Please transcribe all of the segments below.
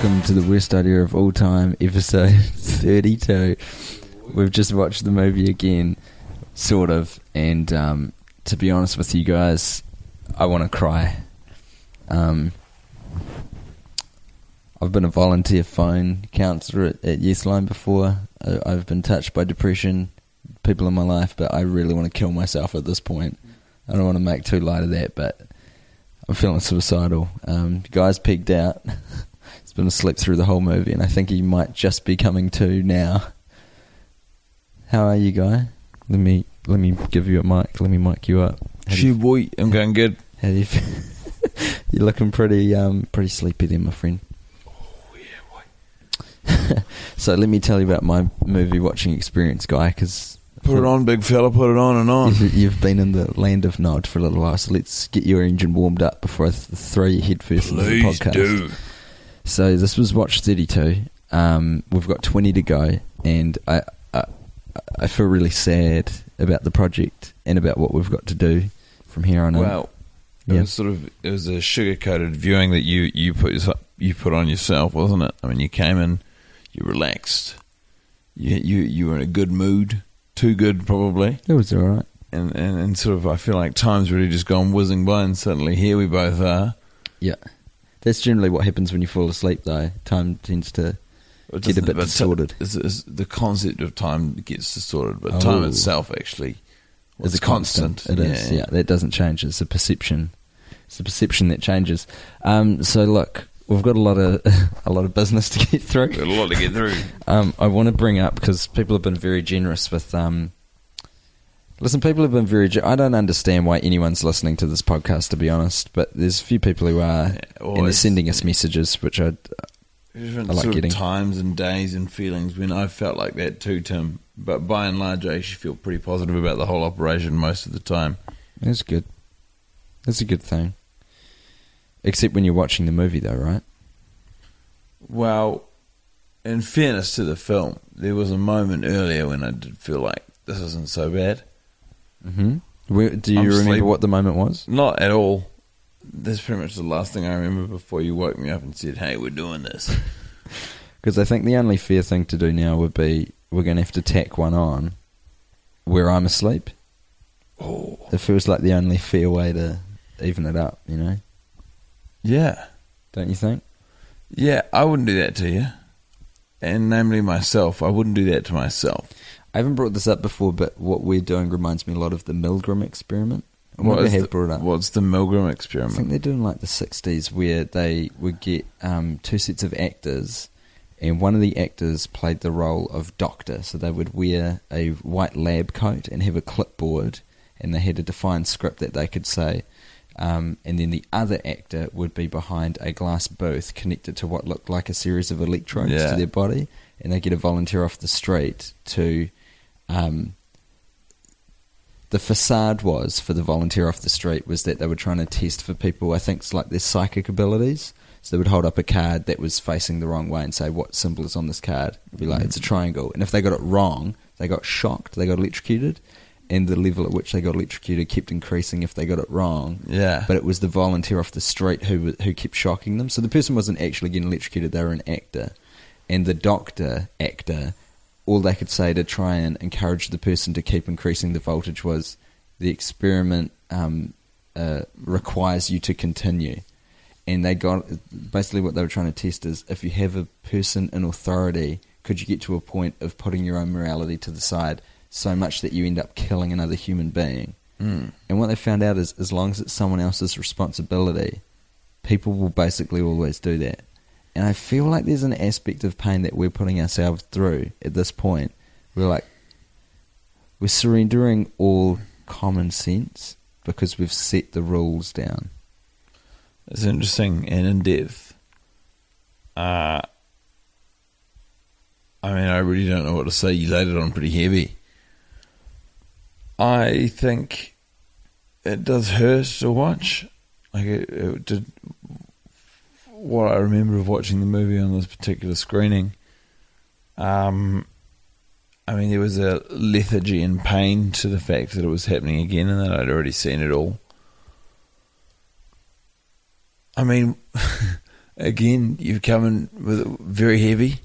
welcome to the worst idea of all time, episode 32. We've just watched the movie again, sort of, and um, to be honest with you guys, I want to cry. Um, I've been a volunteer phone counselor at, at Youthline before. I, I've been touched by depression, people in my life, but I really want to kill myself at this point. I don't want to make too light of that, but I'm feeling suicidal. Um, guy's pegged out. Been asleep through the whole movie, and I think he might just be coming to now. How are you, guy? Let me let me give you a mic. Let me mic you up. How you, boy, I'm going good. how do you feel? You're looking pretty um pretty sleepy there, my friend. Oh yeah, boy. so let me tell you about my movie watching experience, guy, because Put it on, big fella. Put it on and on. You've, been in the land of Nod for a little while, so let's get your engine warmed up before I th- throw you headfirst into the podcast. do. So this was watch 32. Um, we've got 20 to go, and I, I I feel really sad about the project and about what we've got to do from here on in. Well, it Yeah. was sort of it was a sugar coated viewing that you you put you put on yourself, wasn't it? I mean, you came in, you relaxed, you you you were in a good mood, too good probably, It was all right. and and, and sort of I feel like time's really just gone whizzing by, and suddenly here we both are. Yeah, that's generally what happens when you fall asleep. Though time tends to Get a bit. It's, it's the concept of time gets distorted, but Oh. time itself actually is was a constant. It is. Yeah. that doesn't change. It's a perception. It's a perception that changes. Um, so look, we've got a lot of a lot of business to get through. Got a lot to get through. Um, I want to bring up because people have been very generous with. Um, listen, people have been very. Ge- I don't understand why anyone's listening to this podcast, to be honest. But there's a few people who are, Yeah, and they're sending us messages, which I. different I like sort getting- of times and days and feelings when I felt like that too, Tim. But by and large, I actually feel pretty positive about the whole operation most of the time. It's good. That's a good thing. Except when you're watching the movie, though, right? Well, in fairness to the film, there was a moment earlier when I did feel like this isn't so bad. Mm-hmm. Where, do you I'm remember sleep- what the moment was? Not at all. That's pretty much the last thing I remember before you woke me up and said, "Hey, we're doing this." Because I think the only fair thing to do now would be we're going to have to tack one on where I'm asleep. oh, It feels like the only fair way to even it up, you know? yeah, Don't you think? yeah. I wouldn't do that to you, and namely myself. I wouldn't do that to myself. I haven't brought this up before, but what we're doing reminds me a lot of the Milgram experiment. What have the- brought up. What's the Milgram experiment? I think they're doing like the 60s where they would get um, two sets of actors, and one of the actors played the role of doctor. So they would wear a white lab coat and have a clipboard, and they had a defined script that they could say. Um, and then the other actor would be behind a glass booth connected to what looked like a series of electrodes Yeah. to their body, and they get a volunteer off the street to. Um, the facade was for the volunteer off the street was that they were trying to test for people. I think it's like their psychic abilities. So they would hold up a card that was facing the wrong way and say, "What symbol is on this card?" It'd be like, "It's a triangle." And if they got it wrong, they got shocked. They got electrocuted, and the level at which they got electrocuted kept increasing if they got it wrong. Yeah. But it was the volunteer off the street who who kept shocking them. So the person wasn't actually getting electrocuted; they were an actor, and the doctor actor. All they could say to try and encourage the person to keep increasing the voltage was, "The experiment um, uh, requires you to continue." And they got basically what they were trying to test is if you have a person in authority, could you get to a point of putting your own morality to the side so much that you end up killing another human being? Mm. And what they found out is, as long as it's someone else's responsibility, people will basically always do that. And I feel like there's an aspect of pain that we're putting ourselves through at this point. We're like, we're surrendering all common sense because we've set the rules down. It's interesting and in depth. Uh, I mean, I really don't know what to say. You laid it on pretty heavy. I think it does hurt to watch. Like it, it did. What I remember of watching the movie on this particular screening, um, I mean, there was a lethargy and pain to the fact that it was happening again, and that I'd already seen it all. I mean, again, you've come in with very heavy.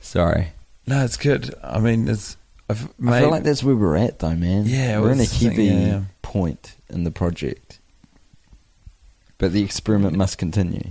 Sorry. No, it's good. I mean, it's. I've I feel like that's where we're at, though, man. Yeah, we're in a thing, heavy yeah, yeah. point in the project, but the experiment must continue.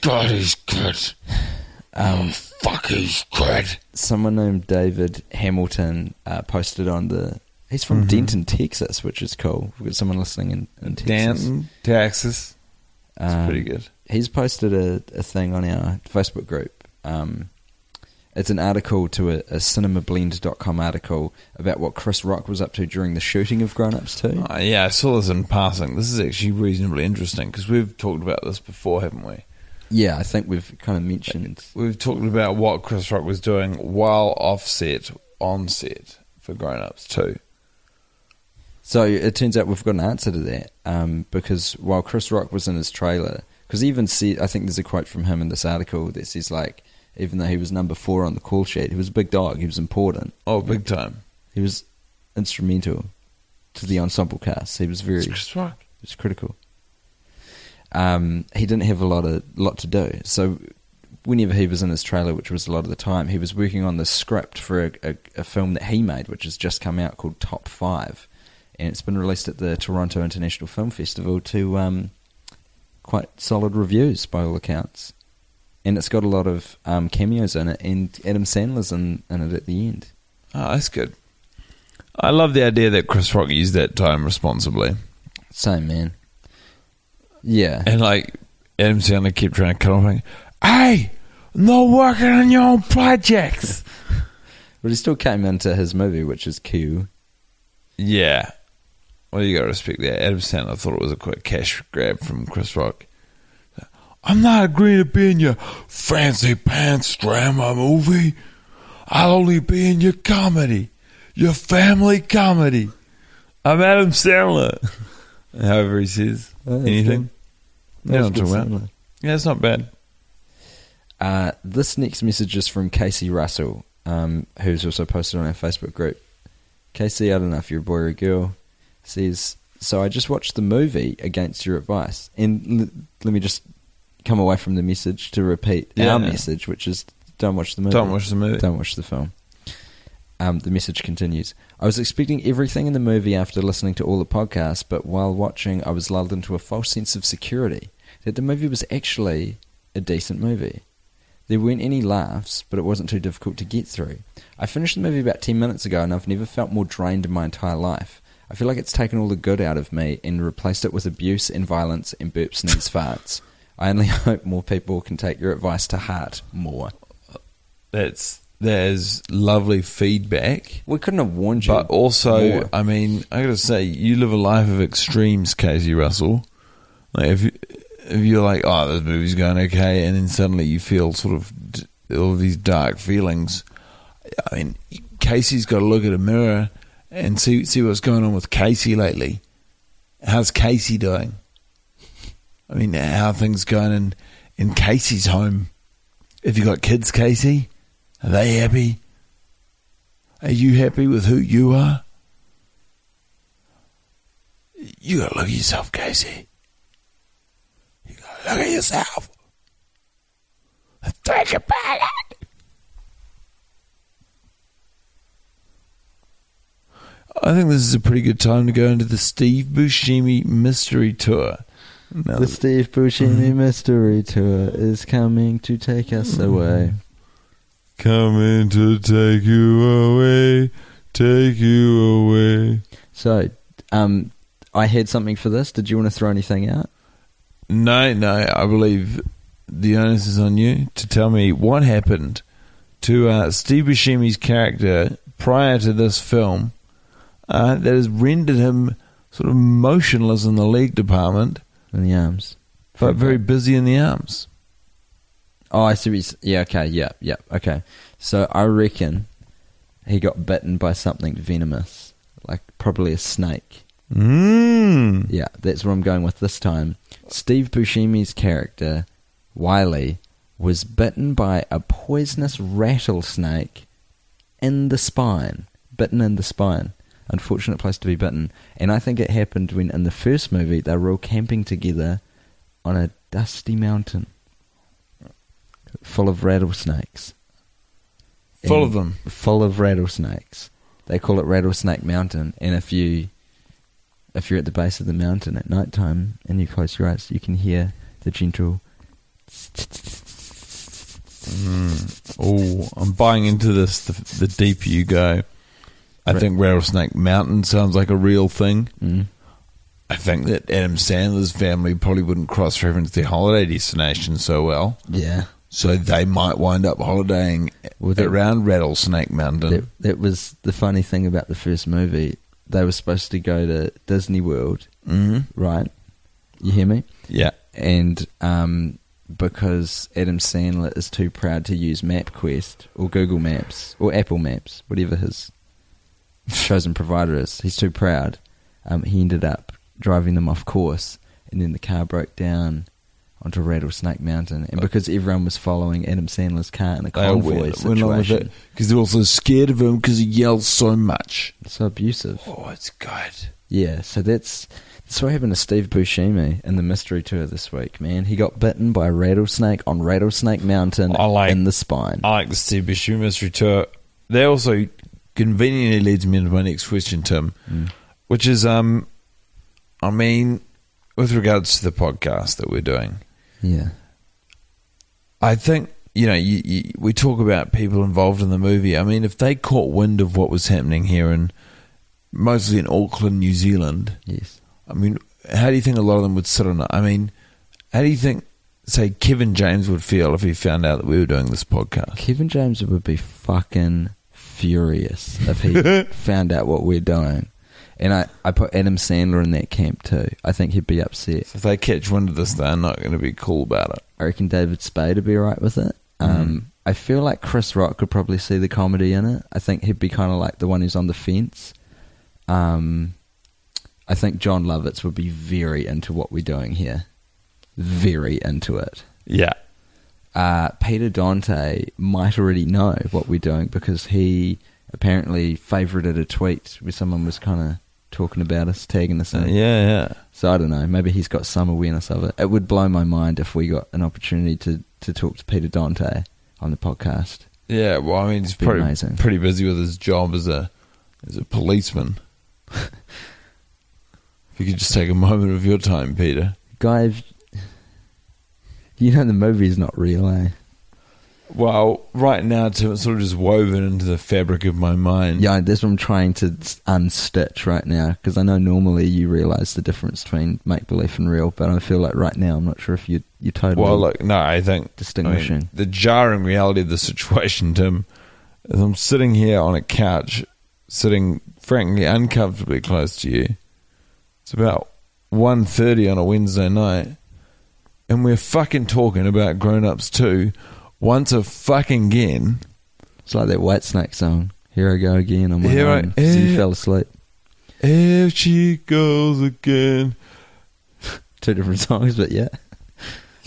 God, he's good. um, Fuck, he's good. someone named David Hamilton uh, posted on the. He's from Mm-hmm. Denton, Texas, which is cool. We've got someone listening in, in Texas. Danton, Texas. That's Um, pretty good. He's posted a, a thing on our Facebook group. Um, it's an article to a, a cinemablend.com article about what Chris Rock was up to during the shooting of Grown Ups 2. Uh, yeah, I saw this in passing. This is actually reasonably interesting because we've talked about this before, haven't we? Yeah, I think we've kind of mentioned. We've talked about what Chris Rock was doing while offset, on set for Grown Ups too. So it turns out we've got an answer to that um, because while Chris Rock was in his trailer, because even said, I think there's a quote from him in this article that says like, even though he was number four on the call sheet, he was a big dog. He was important. Oh, big time. He was instrumental to the ensemble cast. He was very, It's Chris Rock. was critical. Um, he didn't have a lot of lot to do, so whenever he was in his trailer, which was a lot of the time, he was working on the script for a, a, a film that he made, which has just come out called Top Five, and it's been released at the Toronto International Film Festival to um, quite solid reviews by all accounts, and it's got a lot of um, cameos in it, and Adam Sandler's in, in it at the end. Oh, that's good. I love the idea that Chris Rock used that time responsibly. Same man. Yeah, And like Adam Sandler kept trying to cut off like, Hey, no working on your own projects. but he still came into his movie, which is Q. yeah. Well you gotta respect that. Adam Sandler thought it was a quick cash grab from Chris Rock. I'm not agreeing to be in your fancy pants drama movie. I'll only be in your comedy. Your family comedy. I'm Adam Sandler. However he says. Oh, Anything? Yeah, I'm talking about. Sandler. Yeah, it's not bad. Uh, this next message is from Casey Russell, um, who's also posted on our Facebook group. Casey, I don't know if you're a boy or a girl, says, So I just watched the movie against your advice. And l- let me just come away from the message to repeat Yeah. our message, which is don't watch the movie. Don't watch the movie. Don't watch the film. Um, the message continues. I was expecting everything in the movie after listening to all the podcasts, but while watching, I was lulled into a false sense of security that the movie was actually a decent movie. There weren't any laughs, but it wasn't too difficult to get through. I finished the movie about 10 minutes ago, and I've never felt more drained in my entire life. I feel like it's taken all the good out of me and replaced it with abuse and violence and burp sneeze farts. I only hope more people can take your advice to heart more. That's that is lovely feedback. We couldn't have warned you. But also, more. I mean, I gotta say, you live a life of extremes, Casey Russell. Like if you, if you're like, oh, this movie's going okay, and then suddenly you feel sort of d- all of these dark feelings. I mean, Casey's got to look at a mirror and see see what's going on with Casey lately. How's Casey doing? I mean, how things going in in Casey's home? Have you got kids, Casey? Are they happy? Are you happy with who you are? You gotta look at yourself, Casey. You gotta look at yourself. Think about it. I think this is a pretty good time to go into the Steve Buscemi mystery tour. Now, The Steve Buscemi mystery tour is coming to take us away. coming to take you away, take you away. So, um, I had something for this. Did you want to throw anything out? No, no, I believe the onus is on you to tell me what happened to uh, Steve Buscemi's character prior to this film uh, that has rendered him sort of motionless in the league department, In the arms. but very busy in the arms. Oh, I see. what you s- Yeah. Okay. Yeah. Yeah. Okay. So I reckon he got bitten by something venomous, like probably a snake. Mmm. Yeah, that's where I'm going with this time. Steve Buscemi's character, Wiley, was bitten by a poisonous rattlesnake in the spine. Bitten in the spine. Unfortunate place to be bitten. And I think it happened when, in the first movie, they were all camping together on a dusty mountain full of rattlesnakes. Full And- of them. Full of rattlesnakes. They call it Rattlesnake Mountain. And if you if you're at the base of the mountain at night time and you close your eyes, you can hear the gentle. Oh, I'm buying into this the, the deeper you go. I Right. think Rattlesnake Mountain sounds like a real thing. Mm, I think that Adam Sandler's family probably wouldn't cross reference their holiday destination so well. yeah, So they might wind up holidaying Well, that- around Rattlesnake Mountain. that, that was the funny thing about the first movie. They were supposed to go to Disney World, hmm right? You hear me? Yeah. And um, because Adam Sandler is too proud to use MapQuest or Google Maps or Apple Maps, whatever his chosen provider is, he's too proud. Um, he ended up driving them off course, and then the car broke down onto Rattlesnake Mountain. And because everyone was following Adam Sandler's car in a They all convoy situation, because they're also scared of him because he yells so much. it's so abusive. Oh, it's good. Yeah, so that's that's what happened to Steve Buscemi in the mystery tour this week, man. He got bitten by a rattlesnake on Rattlesnake Mountain I like- in the spine. I like the Steve Buscemi mystery tour. That also conveniently leads me into my next question, Tim, Mm. which is, um, I mean, with regards to the podcast that we're doing, Yeah. I think you know you, you, we talk about people involved in the movie. I mean, if they caught wind of what was happening here and mostly in Auckland, New Zealand, Yes. I mean, how do you think a lot of them would sit on it? I mean, how do you think, say, Kevin James would feel if he found out that we were doing this podcast? Kevin James would be fucking furious if he found out what we're doing. And I, I put Adam Sandler in that camp too. I think he'd be upset. If they catch wind of this, they're not going to be cool about it. I reckon David Spade would be right with it. Um, I feel like Chris Rock could probably see the comedy in it. I think he'd be kind of like the one who's on the fence. Um, I think Jon Lovitz would be very into what we're doing here. Very into it. Yeah. Uh, Peter Dante might already know what we're doing because he apparently favorited a tweet where someone was kind of talking about us, tagging us Uh, yeah, yeah. So I don't know. Maybe he's got some awareness of it. It would blow my mind if we got an opportunity to, to talk to Peter Dante on the podcast. Yeah, well, I mean, he's pretty, amazing. pretty busy with his job as a as a policeman. if you could just take a moment of your time, Peter. Guy, you know the movie's not real, eh? Well, right now, Tim, it's sort of just woven into the fabric of my mind. Yeah, that's what I'm trying to unstitch right now because I know normally you realise the difference between make believe and real, but I feel like right now I'm not sure if you you totally. Well, look, no, I think I mean, Distinguishing. the jarring reality of the situation, Tim, is I'm sitting here on a couch, sitting frankly uncomfortably close to you. It's about 1.30 on a Wednesday night, and we're fucking talking about Grown Ups 2 once a fucking again. It's like that Whitesnake song. Here I go again on my Here I- own. So you fell asleep. If she goes again. Two different songs, but yeah.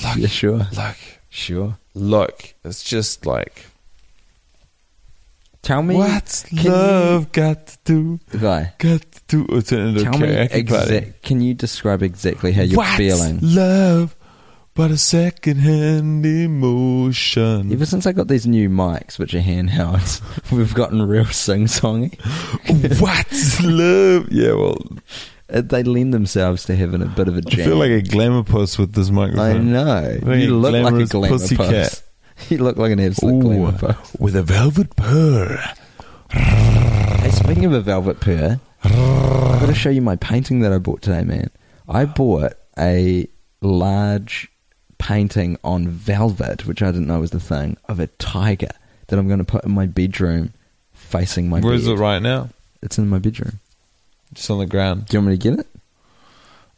Look, Yeah, sure. look, Sure. look, it's just like Tell me, What's can you- love got to do? guy? Got to do? Tell me exact. Can you describe exactly how you're What's feeling? love but a second-hand emotion? Ever since I got these new mics, which are handhelds, we've gotten real sing-songy. What's love? Yeah, well, Uh, They lend themselves to having a bit of a I jam. feel like a glamour puss with this microphone. I know. Like you look like a glamour puss. You look like an absolute Ooh, glamour puss. with a velvet purr. Hey, speaking of a velvet purr, I've got to show you my painting that I bought today, man. I bought a large painting on velvet, which I didn't know was the thing, of a tiger that I'm going to put in my bedroom facing my Where bed. is it right now? It's in my bedroom. Just on the ground. Do you want me to get it?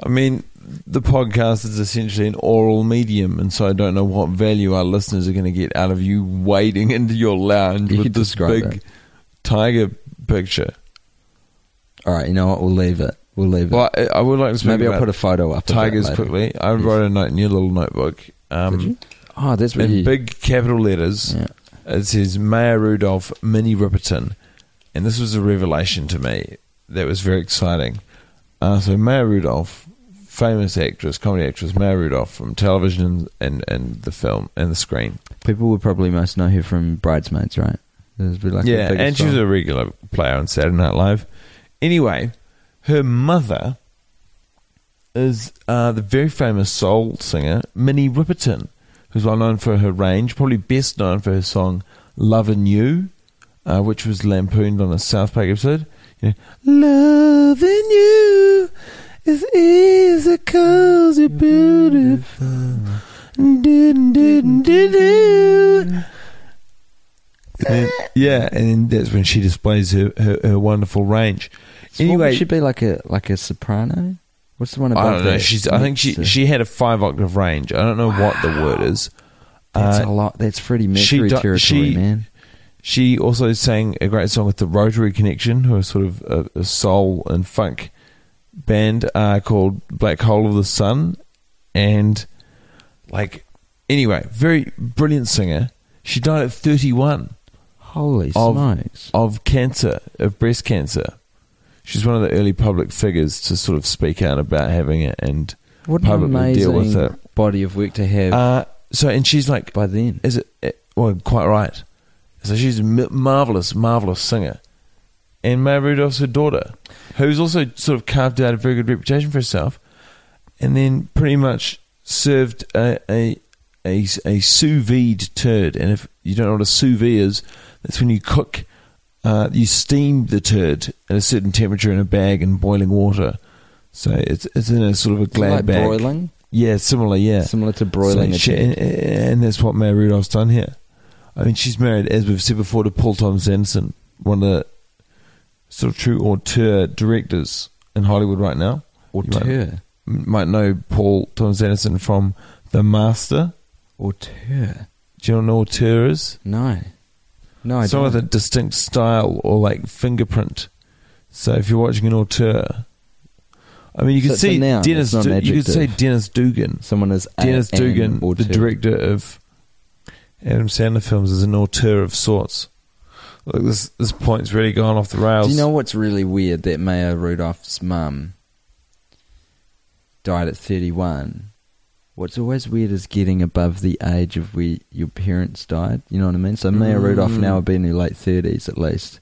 I mean, the podcast is essentially an oral medium, and so I don't know what value our listeners are going to get out of you wading into your lounge You with this big it. tiger picture. All right, you know what? We'll leave it. We'll leave it. Well, I, I would like to speak Maybe I'll about put a photo up. of that tigers later. quickly. I wrote a note in your little notebook. Um, Did you? Oh, that's what in big capital letters. Yeah. It says Maya Rudolph, Minnie Riperton, and this was a revelation to me that was very exciting. Uh, so Maya Rudolph, famous actress, comedy actress, Maya Rudolph from television and, and, and the film and the screen. People would probably most know her from Bridesmaids, right? Be like her yeah, biggest and she was role. a regular player on Saturday Night Live. Anyway, her mother is uh, the very famous soul singer Minnie Riperton, who's well known for her range, probably best known for her song "Lovin' You," uh, which was lampooned on a South Park episode. You know, Loving you is easy 'cause you're beautiful. And- yeah, and that's when she displays her, her, her wonderful range. So what would she should be like a like a soprano? What's the one above I don't know. that? She's. I think she she had a five octave range. I don't know what the word is. That's Uh, a lot. That's Freddie Mercury do- territory, she- man. She also sang a great song with the Rotary Connection, who are sort of a, a soul and funk band uh, called Black Gold of the Sun, and like anyway, very brilliant singer. She died at thirty one. Holy of- smokes! of cancer, of breast cancer. She's one of the early public figures to sort of speak out about having it and What publicly deal with it. body of work to have Uh, so, and she's like, by then. is it, eh, well, quite right. So she's a marvelous, marvelous singer. And Maya Rudolph's her daughter, who's also sort of carved out a very good reputation for herself, and then pretty much served a a, a, a sous vide turd. And if you don't know what a sous vide is, that's when you cook, uh, you steam the turd at a certain temperature in a bag in boiling water. So it's it's in a sort of a glad like bag. broiling, Yeah, similar. Yeah, similar to broiling so she- and, and that's what Maya Rudolph's done here. I mean, she's married, as we've said before, to Paul Thomas Anderson, one of the sort of true auteur directors in Hollywood right now. You might- Auteur, might know Paul Thomas Anderson from The Master. auteur. Do you know what auteur is? No, no, I Someone don't. with a distinct style or like fingerprint. So if you're watching an auteur, I mean, you So it's a see noun, Dennis. it's not an Du- you could say adjective. Dennis Dugan. Someone is a- Dennis an Dugan, the auteur. director of Adam Sandler films, is an auteur of sorts. Look, this this point's really gone off the rails. Do you know what's really weird? That Maya Rudolph's mum died at 31. What's always weird is getting above the age of where your parents died. You know what I mean? So Maya Mm. Rudolph now would be in her late 30s at least.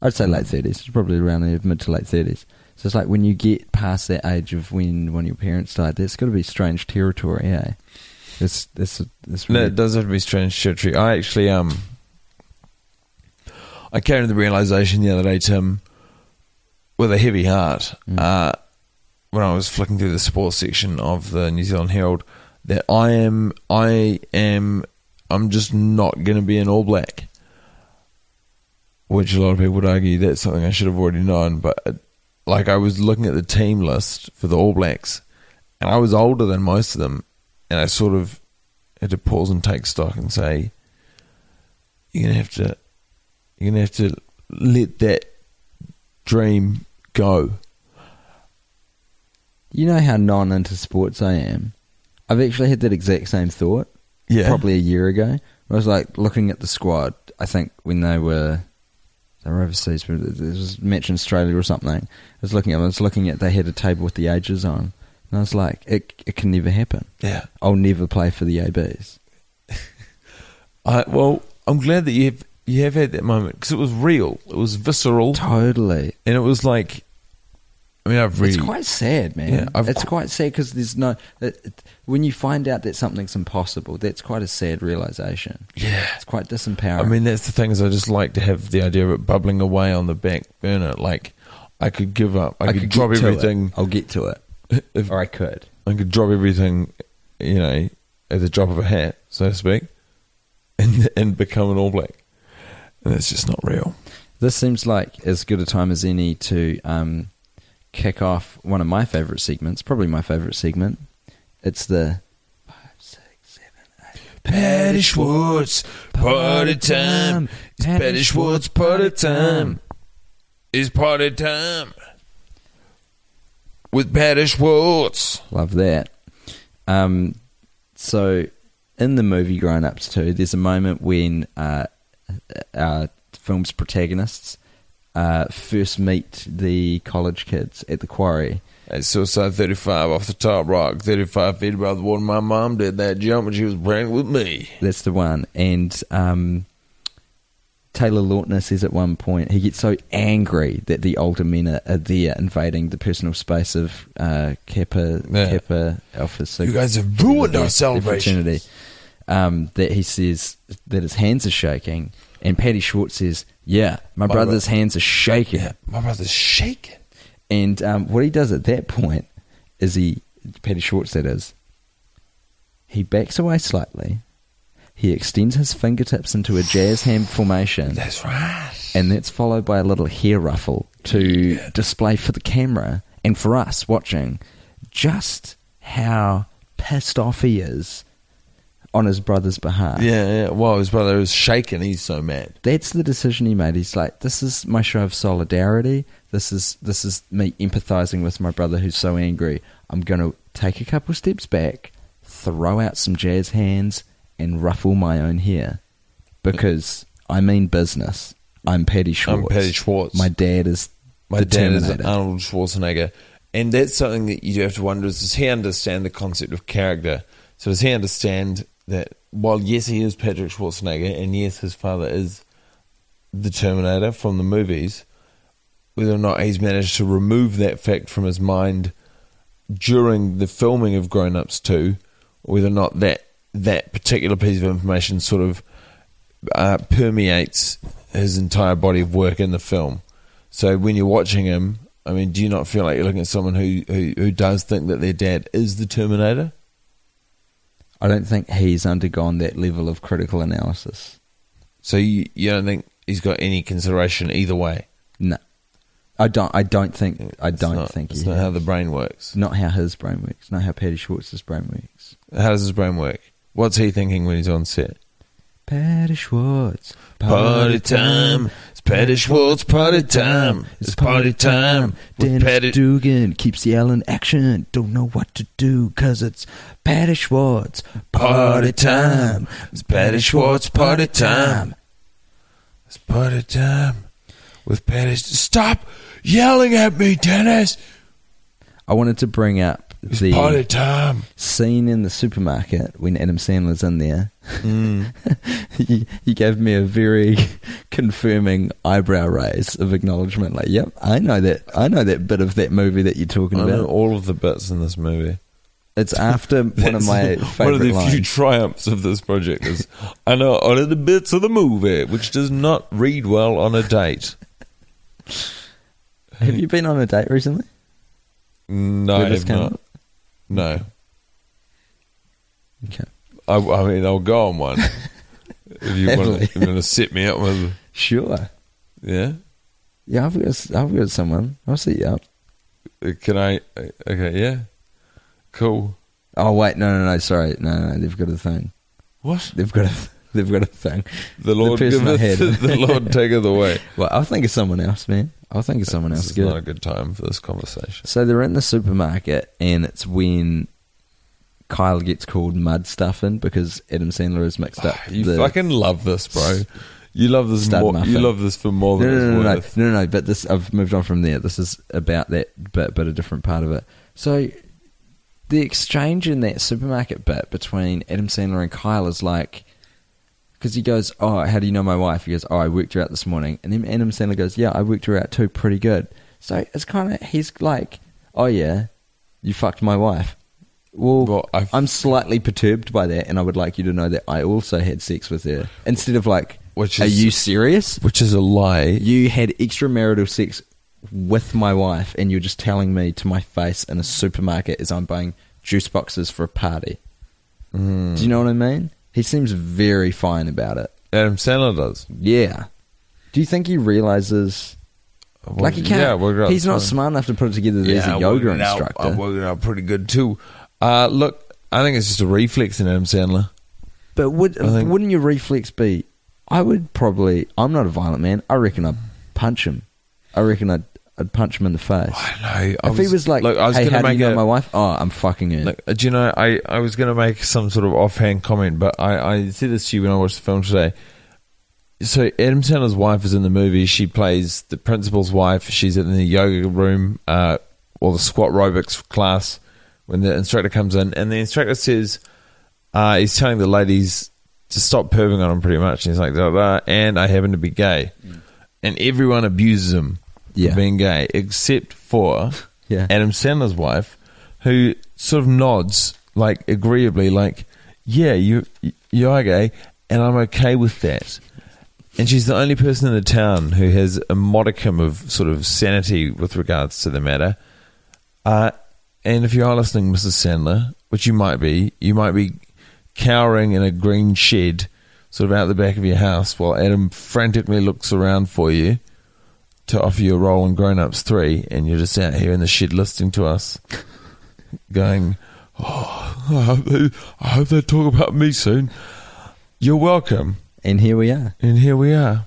I'd say late 30s. She's probably around the mid to late 30s. So it's like when you get past that age of when one of your parents died, that's got to be strange territory, eh? It's, it's, it's No, it does have to be strange territory. I actually um, I came to the realization the other day, Tim, with a heavy heart, Mm. uh, when I was flicking through the sports section of the New Zealand Herald, that I am, I am, I'm just not going to be an All Black. Which a lot of people would argue that's something I should have already known, but uh, like I was looking at the team list for the All Blacks, and I was older than most of them, and I sort of had to pause and take stock and say, "You're gonna have to, you're gonna have to let that dream go." You know how non into sports I am? I've actually had that exact same thought. Yeah, probably a year ago. I was like looking at the squad. I think when they were they were overseas, but it was a match in Australia or something. I was looking at, I was looking at, they had a table with the ages on, and I was like, it, it can never happen. Yeah. I'll never play for the ABs. I well, I'm glad that you have you have had that moment because it was real. It was visceral, Totally. and it was like. I mean, I've really. It's quite sad, man. Yeah, I've it's qu- quite sad because there's no. It, it, when you find out that something's impossible, that's quite a sad realization. yeah. It's quite disempowering. I mean, that's the thing is, I just like to have the idea of it bubbling away on the back burner. Like, I could give up. I, could, get drop to it. everything. I'll get to it, If, or I could. I could drop everything, you know, at the drop of a hat, so to speak, and and become an All Black. And that's just not real. This seems like as good a time as any to um, kick off one of my favourite segments, probably my favourite segment. It's the five, six, seven, eight. Paddy Schwartz, party time. It's Paddy Schwartz, party time. It's party time. With Paddy Schwartz. Love that. Um, so, in the movie Grown Ups 2, there's a moment when uh, our film's protagonists uh, first meet the college kids at the quarry. At Suicide 35 off the top rock, 35 feet above the water. My mom did that jump when she was pregnant with me. That's the one. And um, Taylor Lautner says at one point he gets so angry that the older men are, are there invading the personal space of uh, Kappa, Yeah. Kappa Alpha Sigma. You guys have ruined our celebration. Um, that he says that his hands are shaking, and Paddy Schwartz says, "Yeah, my, My brother's bro- hands are shaking." Yeah, my brother's shaking. And um, what he does at that point is he, Paddy Schwartz, that is, he backs away slightly. He extends his fingertips into a jazz hand formation, That's right. and that's followed by a little hair ruffle to display for the camera and for us watching just how pissed off he is on his brother's behalf. Yeah, yeah. Well, his brother is shaking. He's so mad. That's the decision he made. He's like, "This is my show of solidarity. This is this is me empathizing with my brother who's so angry. I'm going to take a couple steps back, throw out some jazz hands, and ruffle my own hair, because I mean business. I'm Paddy Schwartz. I'm Paddy Schwartz. My dad is My dad is Arnold Schwarzenegger. And that's something that you do have to wonder is does he understand the concept of character? So does he understand that while yes he is Patrick Schwarzenegger and yes his father is the Terminator from the movies, whether or not he's managed to remove that fact from his mind during the filming of Grown Ups 2, whether or not that that particular piece of information sort of uh, permeates his entire body of work in the film. So when you're watching him, I mean, do you not feel like you're looking at someone who, who, who does think that their dad is the Terminator? I don't think he's undergone that level of critical analysis. So you, you don't think he's got any consideration either way? No, I don't. I don't think. I It's don't not- think it's he not how the brain works. not how his brain works. Not how Paddy Schwartz's brain works. How does his brain work? What's he thinking when he's on set? Paddy Schwartz. Party time. It's Paddy Schwartz party time. It's party time with Dennis Paddy. Dugan keeps yelling action. Don't know what to do because it's Paddy Schwartz. Party time. It's Paddy Schwartz party time. It's party time with Paddy. Stop yelling at me, Dennis. I wanted to bring up It's the party time. scene in the supermarket when Adam Sandler's in there. Mm. he, he gave me a very confirming eyebrow raise of acknowledgement. Like, yep, I know that. I know that bit of that movie that you're talking I know about. all of the bits in this movie. It's after one of my favorite one of the lines. few triumphs of this project is I know all of the bits of the movie, which does not read well on a date. Have you been on a date recently? No, I have not. No, Okay. I, I mean I'll go on one if you want, to, you want to set me up with. Sure. Yeah, Yeah, I've got, I've got someone. I'll sit you up. Uh, can I? uh, Okay, yeah, cool. Oh wait, no, no, no. Sorry, no, no. They've got a thing. What They've got a, they've got a thing. the Lord I giveth, the Lord taketh away. Well, I'll think of someone else, man. I'll think of someone This else. is Good. not a good time for this conversation. So they're in the supermarket, and it's when Kyle gets called mud stuffing because Adam Sandler has mixed up You the. fucking love this, bro. You love this Stud more. muffin. You love this for more than no, no, it's no, no, worth. no, no, But this, I've moved on from there. This is about that bit, but a different part of it. So, the exchange in that supermarket bit between Adam Sandler and Kyle is like, because he goes, "Oh, how do you know my wife?" He goes, "Oh, I worked her out this morning," and then Adam Sandler goes, "Yeah, I worked her out too, pretty good." So it's kind of he's like, "Oh yeah, you fucked my wife." Well, Well, I've- I'm slightly perturbed by that, and I would like you to know that I also had sex with her instead of like, Which "Are you serious?" Which is a lie. You had extramarital sex with my wife, and you're just telling me to my face in a supermarket as I'm buying juice boxes for a party. Mm. Do you know what I mean? He seems very fine about it. Adam Sandler does. Yeah. Do you think he realizes? Well, like he can't. Yeah, we're he's not fine. smart enough to put it together. That he's Yeah, yoga it instructor. I worked it out pretty good too. Uh, look, I think it's just a reflex in Adam Sandler. but would think, wouldn't your reflex be? I would probably. I'm not a violent man. I reckon I'd punch him. I reckon I'd, I'd punch him in the face. I know. I if he was like, look, I was "Hey, how do make you know a- my wife?" Oh, I'm fucking. Like, uh, do you know, I, I was going to make some sort of offhand comment, but I, I said this to you when I watched the film today. So Adam Sandler's wife is in the movie. She plays the principal's wife. She's in the yoga room uh, or the squat aerobics class when the instructor comes in, and the instructor says uh, he's telling the ladies to stop perving on him pretty much. And he's like, da, da, and I happen to be gay, and everyone abuses him Yeah. being gay except for Yeah. Adam Sandler's wife, who sort of nods like agreeably, like, "Yeah, you you are gay, and I'm okay with that." And she's the only person in the town who has a modicum of sort of sanity with regards to the matter. Uh, and if you are listening, Mrs. Sandler, which you might be, you might be cowering in a green shed, sort of out the back of your house, while Adam frantically looks around for you to offer you a role in Grown Ups 3, and you're just out here in the shed listening to us, going, Oh, I hope they, I hope they talk about me soon. You're welcome. and here we are. And here we are.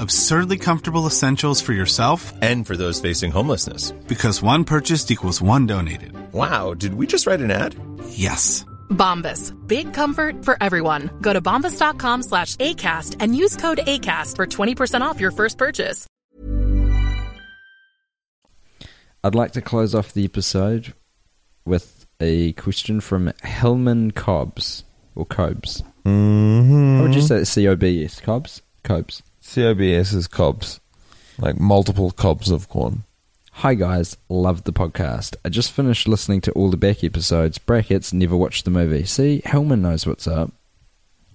Absurdly comfortable essentials for yourself And for those facing homelessness. because one purchased equals one donated. Wow, did we just write an ad? Yes. Bombas. Big comfort for everyone. Go to bombas.com slash ACAST and use code ACAST for 20% off your first purchase. I'd like to close off the episode with a question from Hellman Cobbs or Cobbs. Mm-hmm. How would you say it? C O B S Cobbs? Cobes. COBS is cobs, like multiple cobs of corn. Hi guys, love the podcast. I just finished listening to all the back episodes. Brackets, never watched the movie. See, Hellman knows what's up.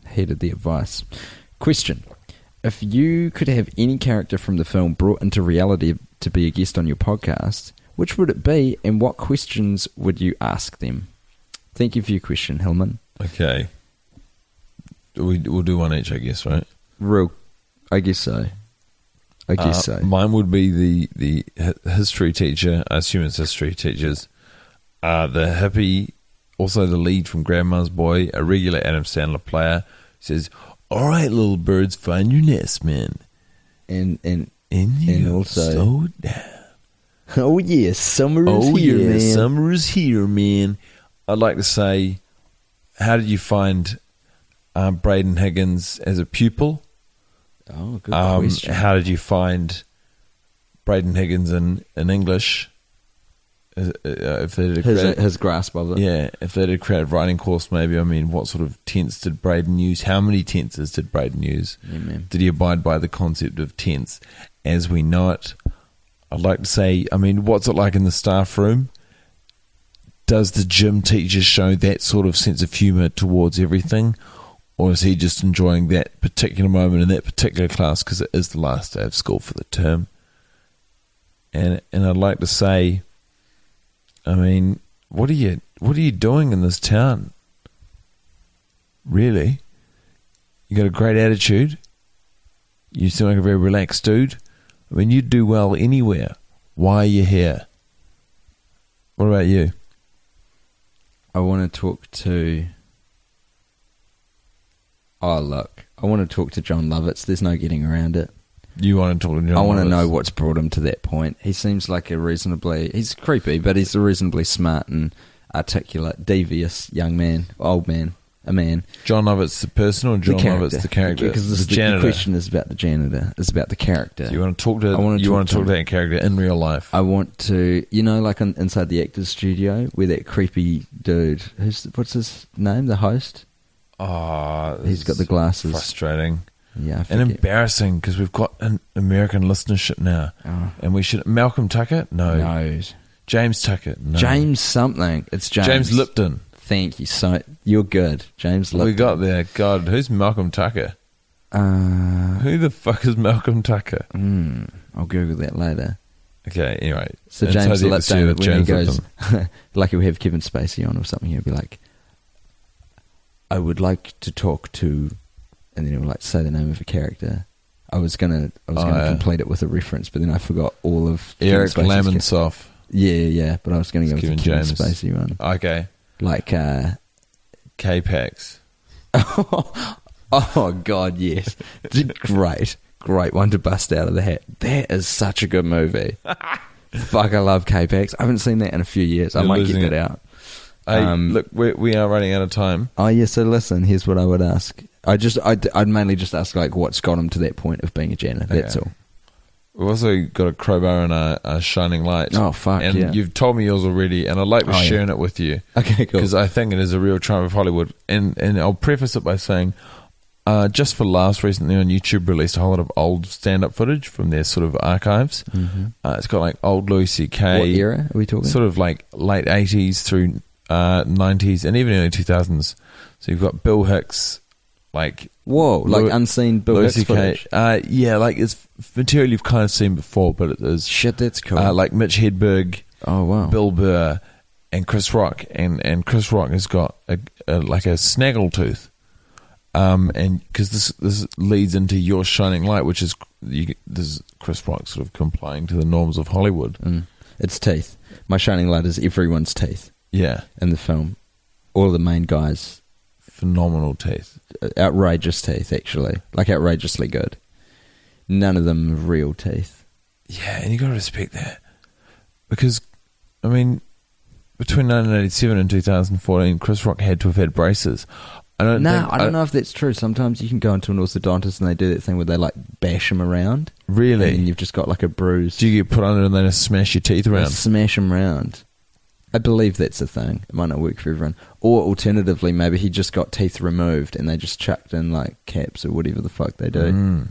Heeded the advice. Question: If you could have any character from the film brought into reality to be a guest on your podcast, which would it be, and what questions would you ask them? Thank you for your question, Hellman. Okay. We, we'll do one each, I guess, right? Real, I guess so. I guess Uh, so. Mine would be the, the history teacher. I assume it's history teachers. Uh, the hippie, also the lead from Grandma's Boy, a regular Adam Sandler player, says, All right, little birds, find your nest, man. and and And you also- slow down. Oh yeah, summer is oh here, yeah, man. summer is here, man. I'd like to say, how did you find um, Braden Higgins as a pupil? Oh, good Um, question. how did you find Braden Higgins in, in English? Uh, uh, if they did a his, his grasp of it. yeah, if they did a creative writing course, maybe. I mean, what sort of tense did Braden use? How many tenses did Braden use? Yeah. Did he abide by the concept of tense as we know it? I'd like to say, I mean, what's it like in the staff room? Does the gym teacher show that sort of sense of humour towards everything? Or is he just enjoying that particular moment in that particular class because it is the last day of school for the term? And and I'd like to say, I mean, what are you what are you doing in this town? Really? You got a great attitude. You seem like a very relaxed dude. I mean, you'd do well anywhere. Why are you here? What about you? I want to talk to. Oh look, I want to talk to Jon Lovitz. There's no getting around it. You want to talk to Jon I want to know what's brought him to that point. He seems like a reasonably. He's creepy, but he's a reasonably smart and articulate, devious young man, old man, a man. Jon Lovitz the person or Jon the character. Lovitz the character? Because this, the the, janitor. question is about the janitor. It's about the character. So you want to talk to I wanna you talk want to to talk to that character in real life. I want to, you know, like on, inside the actors' studio, where that creepy dude, who's what's his name, the host? Oh, He's got the glasses. Frustrating Yeah, and embarrassing because we've got an American listenership now, Oh. and we should Malcolm Tucker. No, no, James Tucker. No. James something. It's James. James Lipton. Thank you. So you're good, James Lipton. We got there. God, who's Malcolm Tucker? Uh, Who the fuck is Malcolm Tucker? mm, I'll Google that later. Okay, anyway. So James Lipton, with when James he goes, Lipton. like he'll have Kevin Spacey on or something, he'll be like, "I would like to talk to," and then he'll like say the name of a character. I was gonna, I was Oh, gonna yeah. complete it with a reference, but then I forgot all of Eric Spacey's ca- Yeah, yeah, but I was gonna go with Kevin the James. Spacey one, Okay. like. uh K-Pax. Oh God, yes, great, great one to bust out of the hat. That is such a good movie. Fuck, I love K-Pax. I haven't seen that in a few years. I You're might get that it. out. Hey, Um, look, we we are running out of time. Oh yeah, so listen. Here's what I would ask. I just, I'd, I'd mainly just ask like, what's got him to that point of being a janitor? That's Okay. all. We've also got a crowbar and a, a shining light. Oh, fuck, And yeah. you've told me yours already, and I'd like to Oh, yeah. sharing it with you. Okay, cool. Because I think it is a real triumph of Hollywood. And and I'll preface it by saying, uh, just for laughs, recently on YouTube released a whole lot of old stand-up footage from their sort of archives. Uh, it's got like old Louis C.K. Mm-hmm. What era are we talking? Sort of like late 80s through uh, 90s and even early 2000s. So you've got Bill Hicks, like Whoa, like Louis- unseen Bill Louis Hicks footage. Uh, yeah, like it's material you've kind of seen before, but it is Shit, that's cool. uh, like Mitch Hedberg, oh wow, Bill Burr, and Chris Rock, and and Chris Rock has got a, a like a snaggletooth, um, and because this this leads into your shining light, which is you, this is Chris Rock sort of complying to the norms of Hollywood. Mm. It's teeth. My shining light is everyone's teeth Yeah, in the film. All the main guys, phenomenal teeth. Uh, outrageous teeth. Actually, like outrageously good. None of them are real teeth. Yeah, and you got to respect that because, I mean, between 1987 and 2014, Chris Rock had to have had braces. I don't. No, think, I don't know if that's true. Sometimes you can go into an orthodontist and they do that thing where they like bash them around. Really? And you've just got like a bruise. Do you get put under and then smash your teeth around? Smash them round. I believe that's a thing. It might not work for everyone. Or alternatively, maybe he just got teeth removed and they just chucked in like caps or whatever the fuck they do. Mm.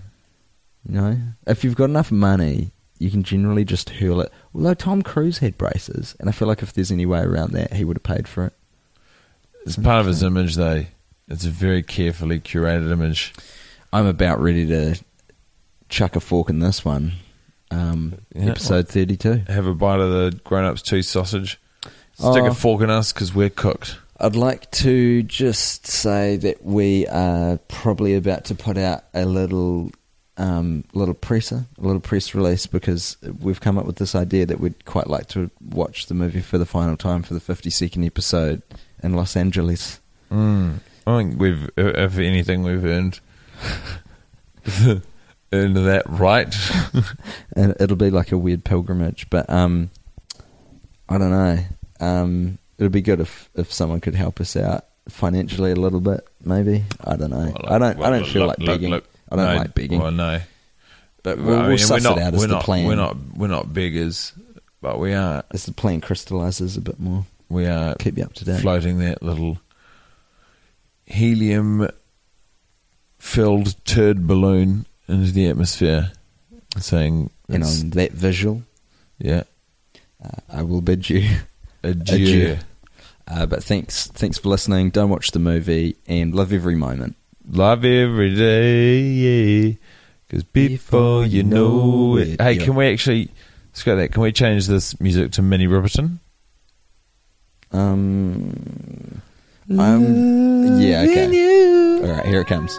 You know, if you've got enough money, you can generally just hurl it. Although Tom Cruise had braces, and I feel like if there's any way around that, he would have paid for it. It's part of his image, though. It's a very carefully curated image. I'm about ready to chuck a fork in this one. Um, Yeah. episode 32. Have a bite of the grown ups 2 sausage. Stick Oh. a fork in us because we're cooked. I'd like to just say that we are probably about to put out a little um, little presser, a little press release, because we've come up with this idea that we'd quite like to watch the movie for the final time for the 52nd episode in Los Angeles. Mm. I think we've, if anything, we've earned earn that right. and it'll be like a weird pilgrimage. But um, I don't know. Um, it'd be good if if someone could help us out financially a little bit. Maybe I don't know. Well, I don't. I don't feel look, like begging. look. I don't No, like begging. Well, no, but Well, we'll, I we'll mean, suss not, it out as the not, plan. We're not. We're not beggars, but we are. as the plan crystallizes a bit more. We are Keep you up to date. floating that little helium filled turd balloon into the atmosphere, saying, And on that visual, "Yeah, uh, I will bid you adieu." adieu. Uh, but thanks, thanks for listening. Don't watch the movie and love every moment. Love every day, because before you know it. Hey, Yeah. can we actually? Scott that. Can we change this music to Minnie Riperton? Um, um, yeah, okay. All right, here it comes.